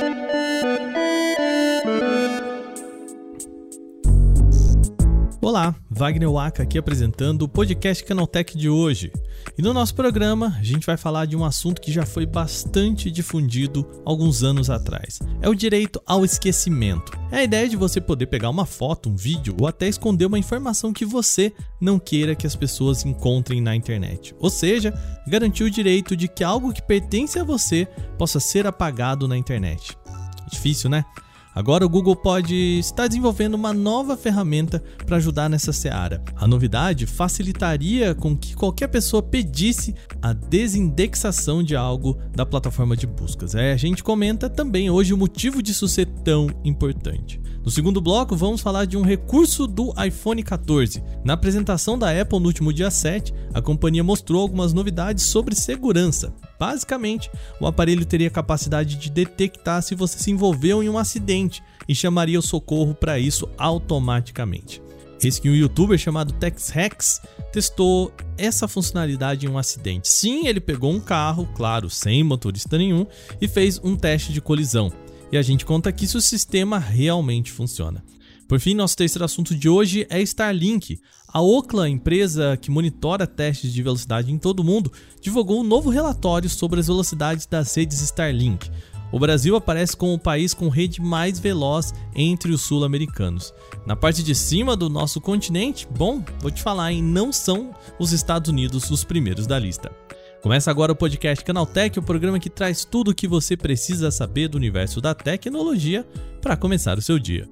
Música Olá, Wagner Waka aqui apresentando o podcast Canaltech de hoje. E no nosso programa, a gente vai falar de um assunto que já foi bastante difundido alguns anos atrás. É o direito ao esquecimento. É a ideia de você poder pegar uma foto, um vídeo ou até esconder uma informação que você não queira que as pessoas encontrem na internet. Ou seja, garantir o direito de que algo que pertence a você possa ser apagado na internet. Difícil, né? Agora o Google pode estar desenvolvendo uma nova ferramenta para ajudar nessa seara. A novidade facilitaria com que qualquer pessoa pedisse a desindexação de algo da plataforma de buscas. É, a gente comenta também hoje o motivo disso ser tão importante. No segundo bloco, vamos falar de um recurso do iPhone 14. Na apresentação da Apple no último dia 7, a companhia mostrou algumas novidades sobre segurança. Basicamente, o aparelho teria capacidade de detectar se você se envolveu em um acidente e chamaria o socorro para isso automaticamente. Esse que um youtuber chamado TexHex testou essa funcionalidade em um acidente. Sim, ele pegou um carro, claro, sem motorista nenhum, e fez um teste de colisão. E a gente conta aqui se o sistema realmente funciona. Por fim, nosso terceiro assunto de hoje é Starlink. A Ookla, empresa que monitora testes de velocidade em todo o mundo, divulgou um novo relatório sobre as velocidades das redes Starlink. O Brasil aparece como o país com rede mais veloz entre os sul-americanos. Na parte de cima do nosso continente, bom, vou te falar, hein, não são os Estados Unidos os primeiros da lista. Começa agora o podcast Canaltech, o programa que traz tudo o que você precisa saber do universo da tecnologia para começar o seu dia.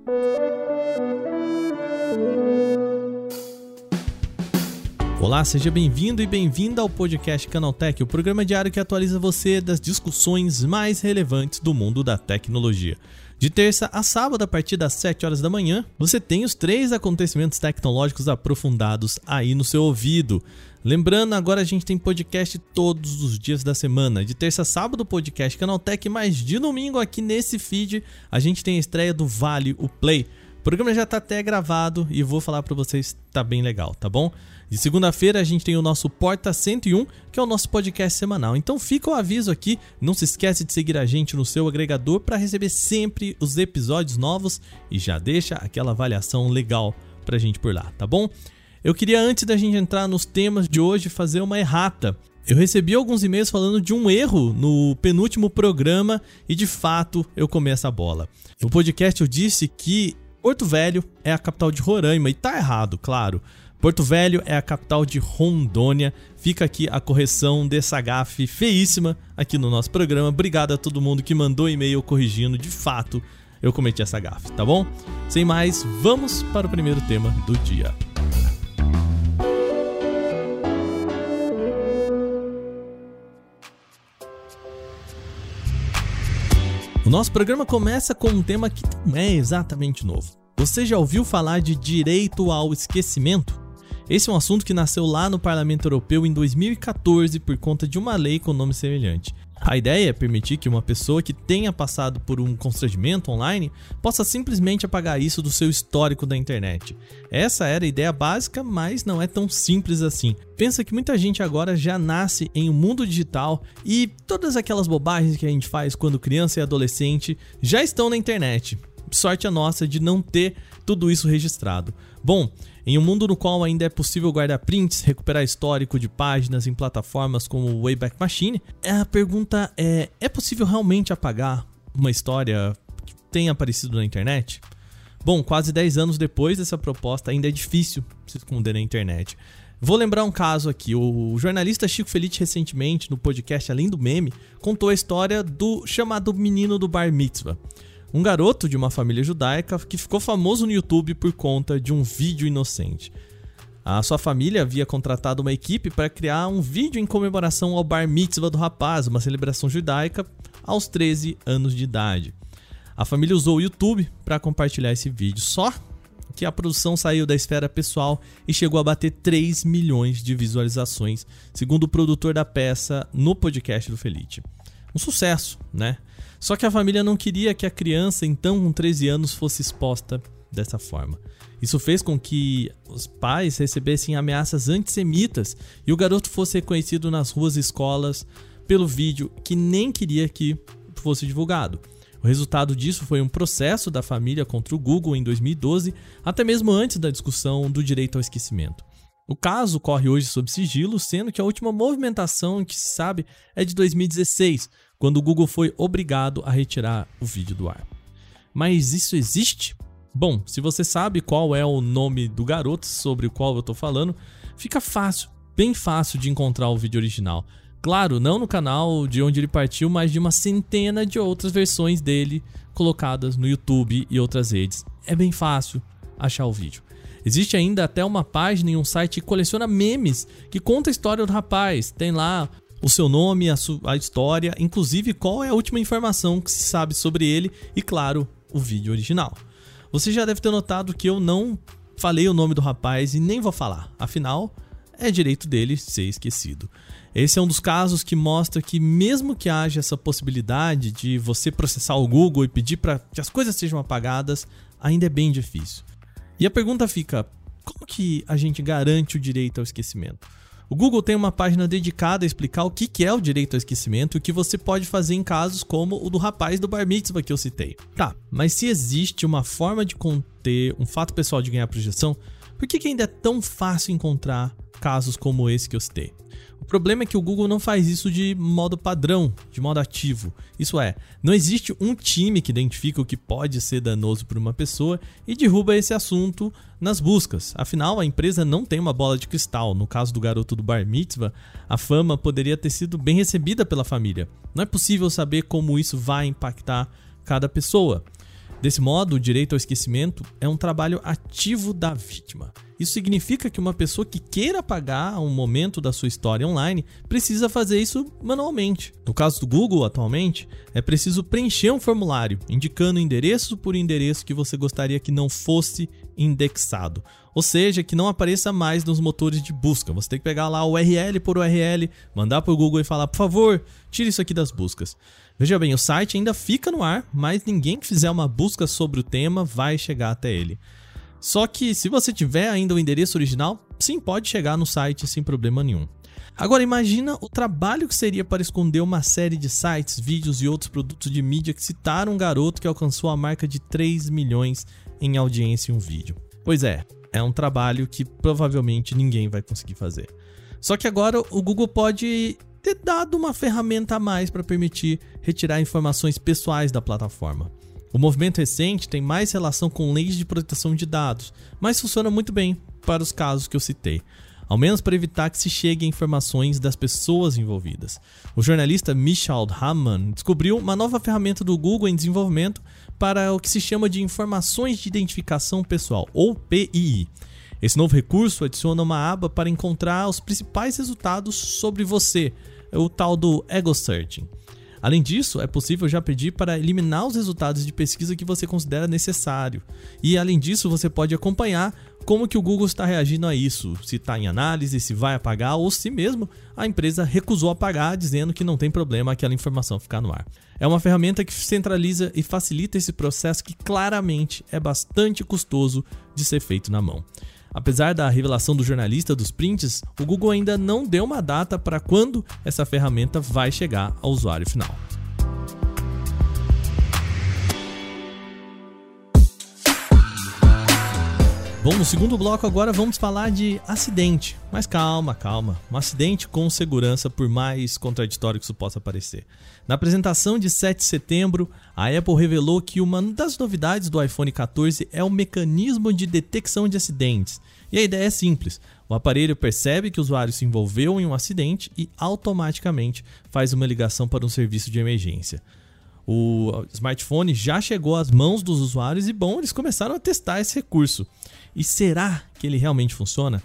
Olá, seja bem-vindo e bem-vinda ao podcast Canaltech, o programa diário que atualiza você das discussões mais relevantes do mundo da tecnologia. De terça a sábado, a partir das 7 horas da manhã, você tem os três acontecimentos tecnológicos aprofundados aí no seu ouvido. Lembrando, agora a gente tem podcast todos os dias da semana. De terça a sábado, podcast Canaltech, mas de domingo aqui nesse feed a gente tem a estreia do Vale, o Play. O programa já tá até gravado e vou falar para vocês, tá bem legal, tá bom? De segunda-feira a gente tem o nosso Porta 101, que é o nosso podcast semanal. Então fica o aviso aqui, não se esquece de seguir a gente no seu agregador para receber sempre os episódios novos e já deixa aquela avaliação legal pra gente por lá, tá bom? Eu queria antes da gente entrar nos temas de hoje fazer uma errata. Eu recebi alguns e-mails falando de um erro no penúltimo programa e de fato eu começo a bola. No podcast eu disse que Porto Velho é a capital de Roraima e tá errado, claro. Porto Velho é a capital de Rondônia. Fica aqui a correção dessa gafe feíssima aqui no nosso programa. Obrigado a todo mundo que mandou e-mail corrigindo. De fato, eu cometi essa gafe, tá bom? Sem mais, vamos para o primeiro tema do dia. O nosso programa começa com um tema que não é exatamente novo. Você já ouviu falar de direito ao esquecimento? Esse é um assunto que nasceu lá no Parlamento Europeu em 2014 por conta de uma lei com nome semelhante. A ideia é permitir que uma pessoa que tenha passado por um constrangimento online possa simplesmente apagar isso do seu histórico da internet. Essa era a ideia básica, mas não é tão simples assim. Pensa que muita gente agora já nasce em um mundo digital e todas aquelas bobagens que a gente faz quando criança e adolescente já estão na internet. Sorte a nossa de não ter tudo isso registrado. Bom, em um mundo no qual ainda é possível guardar prints, recuperar histórico de páginas em plataformas como o Wayback Machine, a pergunta é: é possível realmente apagar uma história que tenha aparecido na internet? Bom, quase 10 anos depois dessa proposta, ainda é difícil se esconder na internet. Vou lembrar um caso aqui. O jornalista Chico Felite, recentemente, no podcast Além do Meme, contou a história do chamado menino do Bar Mitzvah um garoto de uma família judaica que ficou famoso no YouTube por conta de um vídeo inocente. A sua família havia contratado uma equipe para criar um vídeo em comemoração ao bar mitzvah do rapaz, uma celebração judaica, aos 13 anos de idade. A família usou o YouTube para compartilhar esse vídeo, só que a produção saiu da esfera pessoal e chegou a bater 3 milhões de visualizações, segundo o produtor da peça no podcast do Felite. Um sucesso, né? Só que a família não queria que a criança, então com 13 anos, fosse exposta dessa forma. Isso fez com que os pais recebessem ameaças antissemitas e o garoto fosse reconhecido nas ruas e escolas pelo vídeo que nem queria que fosse divulgado. O resultado disso foi um processo da família contra o Google em 2012, até mesmo antes da discussão do direito ao esquecimento. O caso corre hoje sob sigilo, sendo que a última movimentação que se sabe é de 2016, quando o Google foi obrigado a retirar o vídeo do ar. Mas isso existe? Bom, se você sabe qual é o nome do garoto sobre o qual eu estou falando, fica fácil, bem fácil de encontrar o vídeo original. Claro, não no canal de onde ele partiu, mas de uma centena de outras versões dele colocadas no YouTube e outras redes. É bem fácil achar o vídeo. Existe ainda até uma página em um site que coleciona memes que conta a história do rapaz. Tem lá o seu nome, a, a história, inclusive qual é a última informação que se sabe sobre ele e, claro, o vídeo original. Você já deve ter notado que eu não falei o nome do rapaz e nem vou falar, afinal, é direito dele ser esquecido. Esse é um dos casos que mostra que, mesmo que haja essa possibilidade de você processar o Google e pedir para que as coisas sejam apagadas, ainda é bem difícil. E a pergunta fica: como que a gente garante o direito ao esquecimento? O Google tem uma página dedicada a explicar o que é o direito ao esquecimento e o que você pode fazer em casos como o do rapaz do bar mitzvah que eu citei. Tá, mas se existe uma forma de conter um fato pessoal de ganhar projeção, por que, que ainda é tão fácil encontrar casos como esse que eu citei? O problema é que o Google não faz isso de modo padrão, de modo ativo. Isso é, não existe um time que identifica o que pode ser danoso para uma pessoa e derruba esse assunto nas buscas. Afinal, a empresa não tem uma bola de cristal. No caso do garoto do Bar Mitzvah, a fama poderia ter sido bem recebida pela família. Não é possível saber como isso vai impactar cada pessoa. Desse modo, o direito ao esquecimento é um trabalho ativo da vítima. Isso significa que uma pessoa que queira apagar um momento da sua história online precisa fazer isso manualmente. No caso do Google, atualmente, é preciso preencher um formulário indicando endereço por endereço que você gostaria que não fosse indexado. Ou seja, que não apareça mais nos motores de busca. Você tem que pegar lá URL por URL, mandar para o Google e falar: por favor, tire isso aqui das buscas. Veja bem, o site ainda fica no ar, mas ninguém que fizer uma busca sobre o tema vai chegar até ele. Só que se você tiver ainda o endereço original, sim, pode chegar no site sem problema nenhum. Agora imagina o trabalho que seria para esconder uma série de sites, vídeos e outros produtos de mídia que citaram um garoto que alcançou a marca de 3 milhões em audiência em um vídeo. Pois é, é um trabalho que provavelmente ninguém vai conseguir fazer. Só que agora o Google pode ter dado uma ferramenta a mais para permitir retirar informações pessoais da plataforma. O movimento recente tem mais relação com leis de proteção de dados, mas funciona muito bem para os casos que eu citei, ao menos para evitar que se chegue a informações das pessoas envolvidas. O jornalista Michal Hamann descobriu uma nova ferramenta do Google em desenvolvimento para o que se chama de informações de identificação pessoal, ou PII. Esse novo recurso adiciona uma aba para encontrar os principais resultados sobre você, o tal do Ego Searching. Além disso, é possível já pedir para eliminar os resultados de pesquisa que você considera necessário. E além disso, você pode acompanhar como que o Google está reagindo a isso, se está em análise, se vai apagar ou se mesmo a empresa recusou apagar, dizendo que não tem problema aquela informação ficar no ar. É uma ferramenta que centraliza e facilita esse processo que claramente é bastante custoso de ser feito na mão. Apesar da revelação do jornalista dos prints, o Google ainda não deu uma data para quando essa ferramenta vai chegar ao usuário final. Bom, no segundo bloco agora vamos falar de acidente. Mas calma, calma. Um acidente com segurança, por mais contraditório que isso possa parecer. Na apresentação de 7 de setembro, a Apple revelou que uma das novidades do iPhone 14 é o mecanismo de detecção de acidentes. E a ideia é simples: o aparelho percebe que o usuário se envolveu em um acidente e automaticamente faz uma ligação para um serviço de emergência. O smartphone já chegou às mãos dos usuários e, bom, eles começaram a testar esse recurso. E será que ele realmente funciona?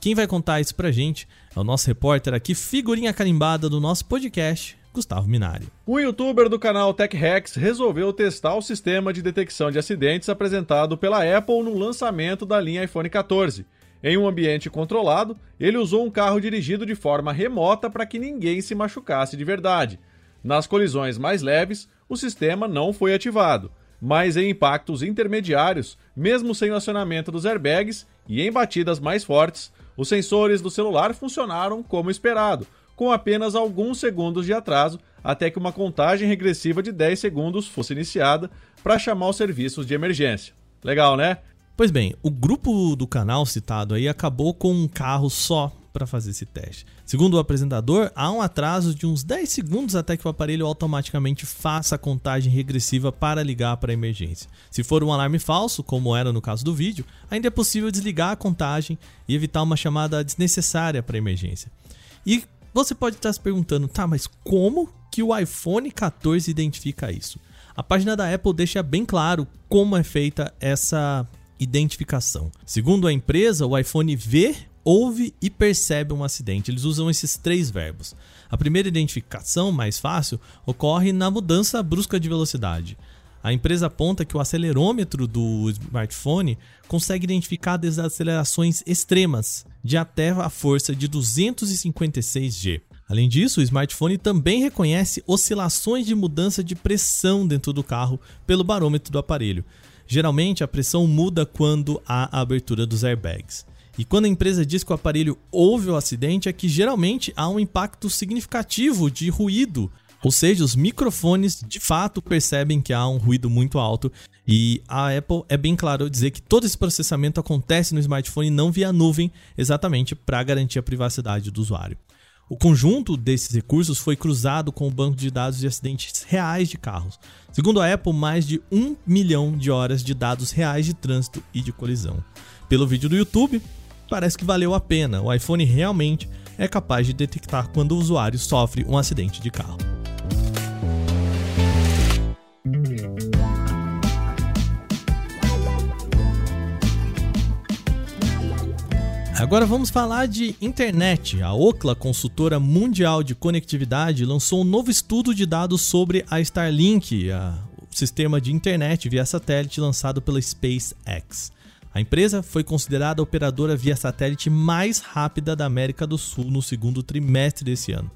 Quem vai contar isso pra gente é o nosso repórter aqui, figurinha carimbada do nosso podcast, Gustavo Minari. O youtuber do canal TechHacks resolveu testar o sistema de detecção de acidentes apresentado pela Apple no lançamento da linha iPhone 14. Em um ambiente controlado, ele usou um carro dirigido de forma remota para que ninguém se machucasse de verdade. Nas colisões mais leves, o sistema não foi ativado, mas em impactos intermediários, mesmo sem o acionamento dos airbags e em batidas mais fortes, os sensores do celular funcionaram como esperado, com apenas alguns segundos de atraso até que uma contagem regressiva de 10 segundos fosse iniciada para chamar os serviços de emergência. Legal, né? Pois bem, o grupo do canal citado aí acabou com um carro só para fazer esse teste. Segundo o apresentador, há um atraso de uns 10 segundos até que o aparelho automaticamente faça a contagem regressiva para ligar para a emergência. Se for um alarme falso, como era no caso do vídeo, ainda é possível desligar a contagem e evitar uma chamada desnecessária para a emergência. E você pode estar se perguntando, tá, mas como que o iPhone 14 identifica isso? A página da Apple deixa bem claro como é feita essa identificação. Segundo a empresa, o iPhone vê, ouve e percebe um acidente. Eles usam esses três verbos. A primeira identificação, mais fácil, ocorre na mudança brusca de velocidade. A empresa aponta que o acelerômetro do smartphone consegue identificar desacelerações extremas de até a força de 256 G. Além disso, o smartphone também reconhece oscilações de mudança de pressão dentro do carro pelo barômetro do aparelho. Geralmente, a pressão muda quando há a abertura dos airbags. E quando a empresa diz que o aparelho houve o acidente, é que geralmente há um impacto significativo de ruído. Ou seja, os microfones de fato percebem que há um ruído muito alto. E a Apple é bem claro dizer que todo esse processamento acontece no smartphone não via nuvem, exatamente para garantir a privacidade do usuário. O conjunto desses recursos foi cruzado com o banco de dados de acidentes reais de carros. Segundo a Apple, mais de um milhão de horas de dados reais de trânsito e de colisão. Pelo vídeo do YouTube, parece que valeu a pena. O iPhone realmente é capaz de detectar quando o usuário sofre um acidente de carro. Agora vamos falar de internet. A Ookla, consultora mundial de conectividade, lançou um novo estudo de dados sobre a Starlink, a, o sistema de internet via satélite lançado pela SpaceX. A empresa foi considerada a operadora via satélite mais rápida da América do Sul no segundo trimestre desse ano.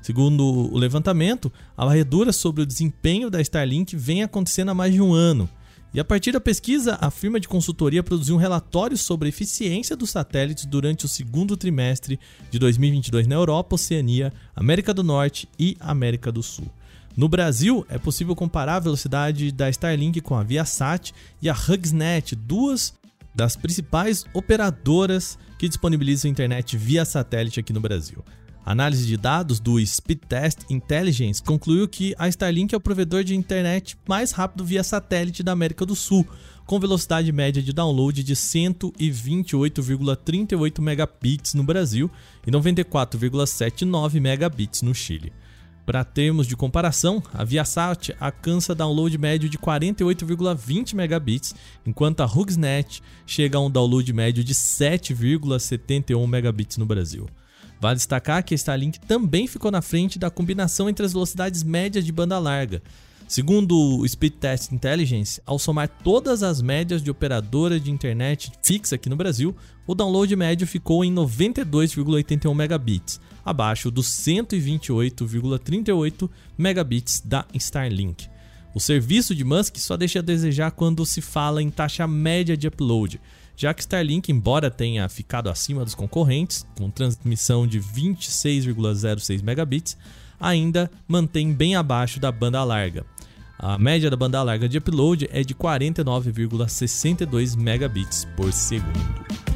Segundo o levantamento, a varredura sobre o desempenho da Starlink vem acontecendo há mais de um ano. E a partir da pesquisa, a firma de consultoria produziu um relatório sobre a eficiência dos satélites durante o segundo trimestre de 2022 na Europa, Oceania, América do Norte e América do Sul. No Brasil, é possível comparar a velocidade da Starlink com a Viasat e a HugsNet, duas das principais operadoras que disponibilizam internet via satélite aqui no Brasil. A análise de dados do Speedtest Intelligence concluiu que a Starlink é o provedor de internet mais rápido via satélite da América do Sul, com velocidade média de download de 128,38 megabits no Brasil e 94,79 megabits no Chile. Para termos de comparação, a Viasat alcança download médio de 48,20 megabits, enquanto a HugsNet chega a um download médio de 7,71 megabits no Brasil. Vale destacar que a Starlink também ficou na frente da combinação entre as velocidades médias de banda larga. Segundo o Speed Test Intelligence, ao somar todas as médias de operadora de internet fixa aqui no Brasil, o download médio ficou em 92,81 megabits, abaixo dos 128,38 megabits da Starlink. O serviço de Musk só deixa a desejar quando se fala em taxa média de upload, já que Starlink, embora tenha ficado acima dos concorrentes, com transmissão de 26,06 megabits, ainda mantém bem abaixo da banda larga. A média da banda larga de upload é de 49,62 megabits por segundo.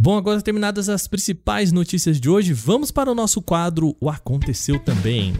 Bom, agora terminadas as principais notícias de hoje, vamos para o nosso quadro O Aconteceu Também.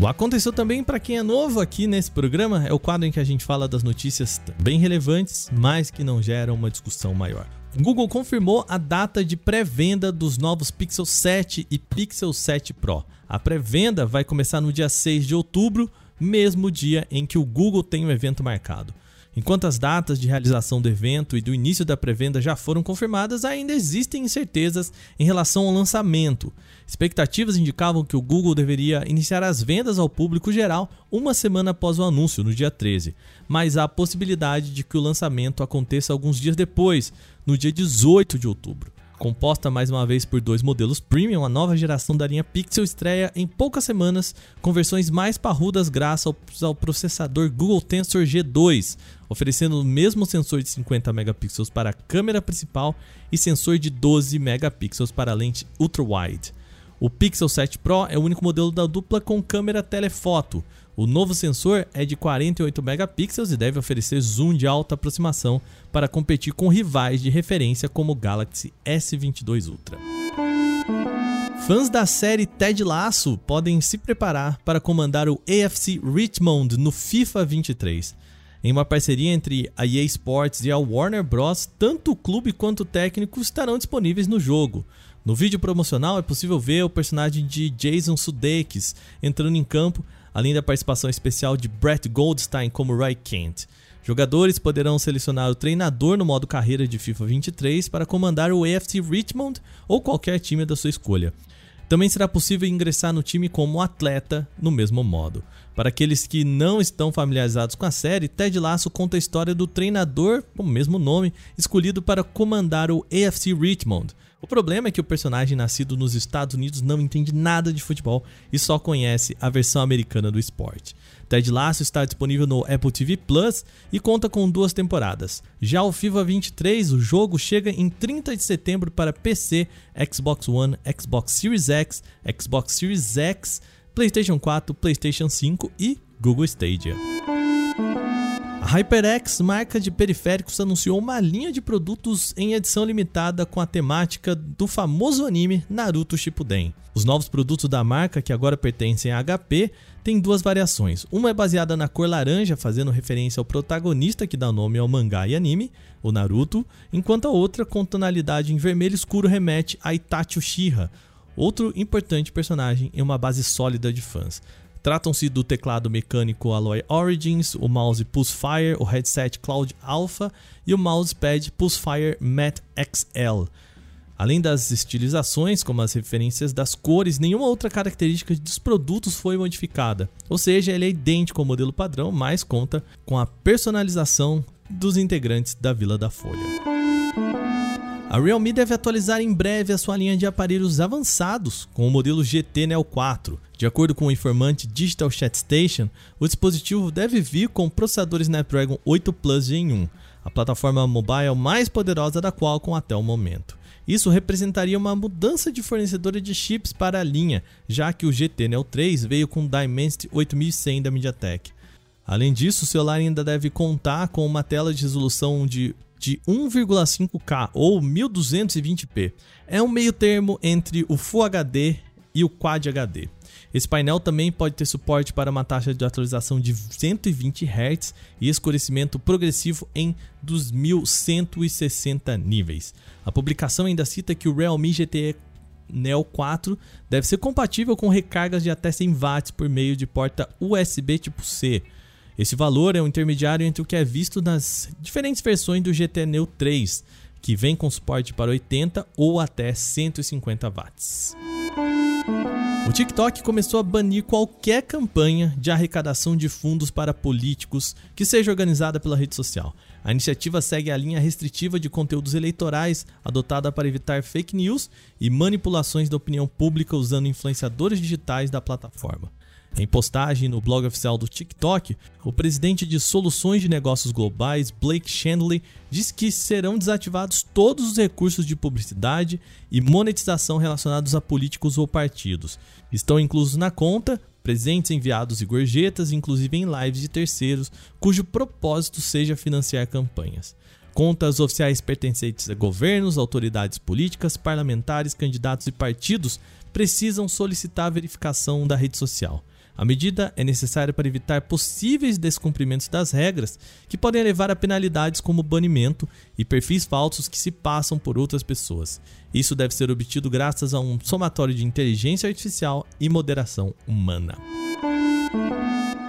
O Aconteceu também para quem é novo aqui nesse programa, é o quadro em que a gente fala das notícias bem relevantes, mas que não geram uma discussão maior. Google confirmou a data de pré-venda dos novos Pixel 7 e Pixel 7 Pro. A pré-venda vai começar no dia 6 de outubro, mesmo dia em que o Google tem o evento marcado. Enquanto as datas de realização do evento e do início da pré-venda já foram confirmadas, ainda existem incertezas em relação ao lançamento. Expectativas indicavam que o Google deveria iniciar as vendas ao público geral uma semana após o anúncio, no dia 13, mas há a possibilidade de que o lançamento aconteça alguns dias depois, no dia 18 de outubro. Composta mais uma vez por dois modelos premium, a nova geração da linha Pixel estreia em poucas semanas com versões mais parrudas graças ao processador Google Tensor G2, oferecendo o mesmo sensor de 50 megapixels para a câmera principal e sensor de 12 megapixels para a lente ultra-wide. O Pixel 7 Pro é o único modelo da dupla com câmera telefoto. O novo sensor é de 48 megapixels e deve oferecer zoom de alta aproximação para competir com rivais de referência como o Galaxy S22 Ultra. Fãs da série Ted Lasso podem se preparar para comandar o AFC Richmond no FIFA 23. Em uma parceria entre a EA Sports e a Warner Bros., tanto o clube quanto o técnico estarão disponíveis no jogo. No vídeo promocional é possível ver o personagem de Jason Sudeikis entrando em campo, além da participação especial de Brett Goldstein como Roy Kent. Jogadores poderão selecionar o treinador no modo carreira de FIFA 23 para comandar o AFC Richmond ou qualquer time da sua escolha. Também será possível ingressar no time como atleta no mesmo modo. Para aqueles que não estão familiarizados com a série, Ted Lasso conta a história do treinador com o mesmo nome escolhido para comandar o AFC Richmond, o problema é que o personagem nascido nos Estados Unidos não entende nada de futebol e só conhece a versão americana do esporte. Ted Lasso está disponível no Apple TV Plus e conta com duas temporadas. Já o FIFA 23, o jogo chega em 30 de setembro para PC, Xbox One, Xbox Series X, Xbox Series X, PlayStation 4, PlayStation 5 e Google Stadia. A HyperX, marca de periféricos, anunciou uma linha de produtos em edição limitada com a temática do famoso anime Naruto Shippuden. Os novos produtos da marca, que agora pertencem à HP, têm duas variações. Uma é baseada na cor laranja, fazendo referência ao protagonista que dá nome ao mangá e anime, o Naruto, enquanto a outra, com tonalidade em vermelho escuro, remete a Itachi Uchiha, outro importante personagem em uma base sólida de fãs. Tratam-se do teclado mecânico Alloy Origins, o mouse Pulsefire, o headset Cloud Alpha e o mousepad Pulsefire Matte XL. Além das estilizações, como as referências das cores, nenhuma outra característica dos produtos foi modificada. Ou seja, ele é idêntico ao modelo padrão, mas conta com a personalização dos integrantes da Vila da Folha. A Realme deve atualizar em breve a sua linha de aparelhos avançados com o modelo GT Neo 4. De acordo com o informante Digital Chat Station, o dispositivo deve vir com processador Snapdragon 8 Plus Gen 1, a plataforma mobile mais poderosa da Qualcomm até o momento. Isso representaria uma mudança de fornecedora de chips para a linha, já que o GT Neo 3 veio com o Dimensity 8100 da MediaTek. Além disso, o celular ainda deve contar com uma tela de resolução de de 1,5K ou 1220p. É um meio termo entre o Full HD e o Quad HD. Esse painel também pode ter suporte para uma taxa de atualização de 120 Hz e escurecimento progressivo em 2160 níveis. A publicação ainda cita que o Realme GT Neo 4 deve ser compatível com recargas de até 100 watts por meio de porta USB tipo C. Esse valor é um intermediário entre o que é visto nas diferentes versões do GT Neo 3, que vem com suporte para 80 ou até 150 watts. O TikTok começou a banir qualquer campanha de arrecadação de fundos para políticos que seja organizada pela rede social. A iniciativa segue a linha restritiva de conteúdos eleitorais adotada para evitar fake news e manipulações da opinião pública usando influenciadores digitais da plataforma. Em postagem no blog oficial do TikTok, o presidente de soluções de negócios globais, Blake Shandley, diz que serão desativados todos os recursos de publicidade e monetização relacionados a políticos ou partidos. Estão inclusos na conta presentes enviados e gorjetas, inclusive em lives de terceiros, cujo propósito seja financiar campanhas. Contas oficiais pertencentes a governos, autoridades políticas, parlamentares, candidatos e partidos precisam solicitar a verificação da rede social. A medida é necessária para evitar possíveis descumprimentos das regras, que podem levar a penalidades como banimento e perfis falsos que se passam por outras pessoas. Isso deve ser obtido graças a um somatório de inteligência artificial e moderação humana.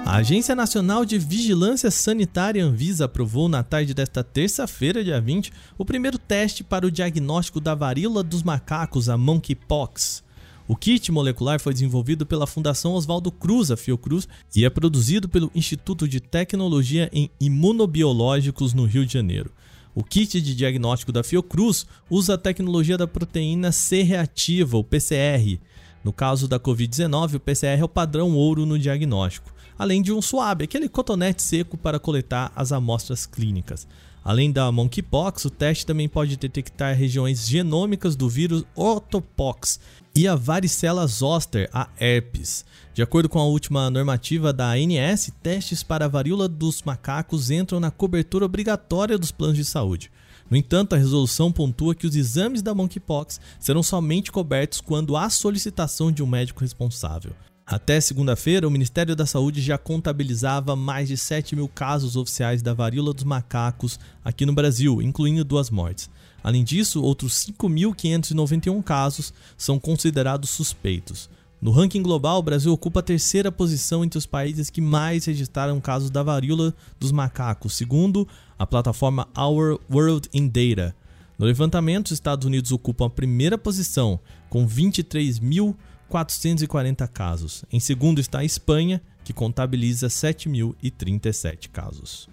A Agência Nacional de Vigilância Sanitária Anvisa aprovou na tarde desta terça-feira, dia 20, o primeiro teste para o diagnóstico da varíola dos macacos, a monkeypox. O kit molecular foi desenvolvido pela Fundação Oswaldo Cruz, a Fiocruz, e é produzido pelo Instituto de Tecnologia em Imunobiológicos no Rio de Janeiro. O kit de diagnóstico da Fiocruz usa a tecnologia da proteína C reativa, o PCR. No caso da Covid-19, o PCR é o padrão ouro no diagnóstico, além de um suave, aquele cotonete seco para coletar as amostras clínicas. Além da monkeypox, o teste também pode detectar regiões genômicas do vírus ortopox e a varicela zoster, a herpes. De acordo com a última normativa da ANS, testes para a varíola dos macacos entram na cobertura obrigatória dos planos de saúde. No entanto, a resolução pontua que os exames da monkeypox serão somente cobertos quando há solicitação de um médico responsável. Até segunda-feira, o Ministério da Saúde já contabilizava mais de 7 mil casos oficiais da varíola dos macacos aqui no Brasil, incluindo duas mortes. Além disso, outros 5.591 casos são considerados suspeitos. No ranking global, o Brasil ocupa a terceira posição entre os países que mais registraram casos da varíola dos macacos, segundo a plataforma Our World in Data. No levantamento, os Estados Unidos ocupam a primeira posição, com 23 mil 440 casos. Em segundo está a Espanha, que contabiliza 7.037 casos.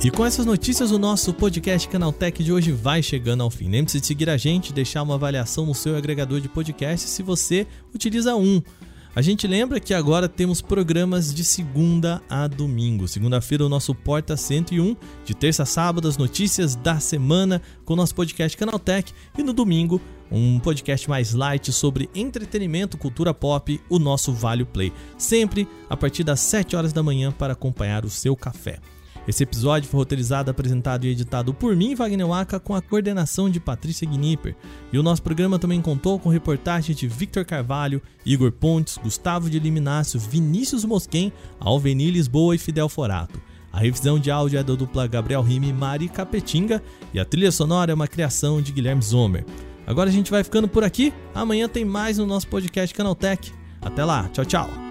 E com essas notícias, o nosso podcast Canaltech de hoje vai chegando ao fim. Lembre-se de seguir a gente, deixar uma avaliação no seu agregador de podcast se você utiliza um. A gente lembra que agora temos programas de segunda a domingo. Segunda-feira, o nosso Porta 101, de terça a sábado, as notícias da semana com o nosso podcast Canaltech. E no domingo, um podcast mais light sobre entretenimento, cultura pop, o nosso Vale Play. Sempre a partir das 7 horas da manhã para acompanhar o seu café. Esse episódio foi roteirizado, apresentado e editado por mim, Wagner Waka, com a coordenação de Patrícia Gnipper. E o nosso programa também contou com reportagens de Victor Carvalho, Igor Pontes, Gustavo de Liminácio, Vinícius Mosquen, Alveni Lisboa e Fidel Forato. A revisão de áudio é da dupla Gabriel Rime e Mari Capetinga e a trilha sonora é uma criação de Guilherme Zomer. Agora a gente vai ficando por aqui. Amanhã tem mais no nosso podcast Canaltech. Até lá, tchau, tchau.